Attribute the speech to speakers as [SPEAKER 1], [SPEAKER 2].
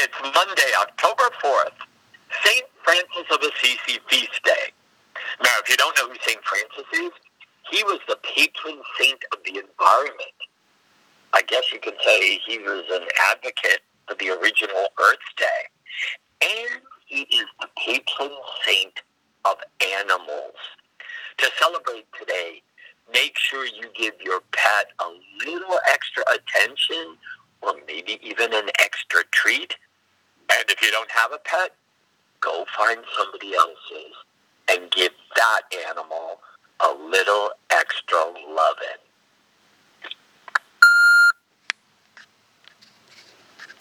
[SPEAKER 1] it's Monday, October 4th, St. Francis of Assisi feast day. Now, if you don't know who St. Francis is, he was the patron saint of the environment. I guess you could say he was an advocate for the original Earth Day. And he is the patron saint of animals. To celebrate today, make sure you give your pet a little extra attention or maybe even an extra treat. You don't have a pet, go find somebody else's and give that animal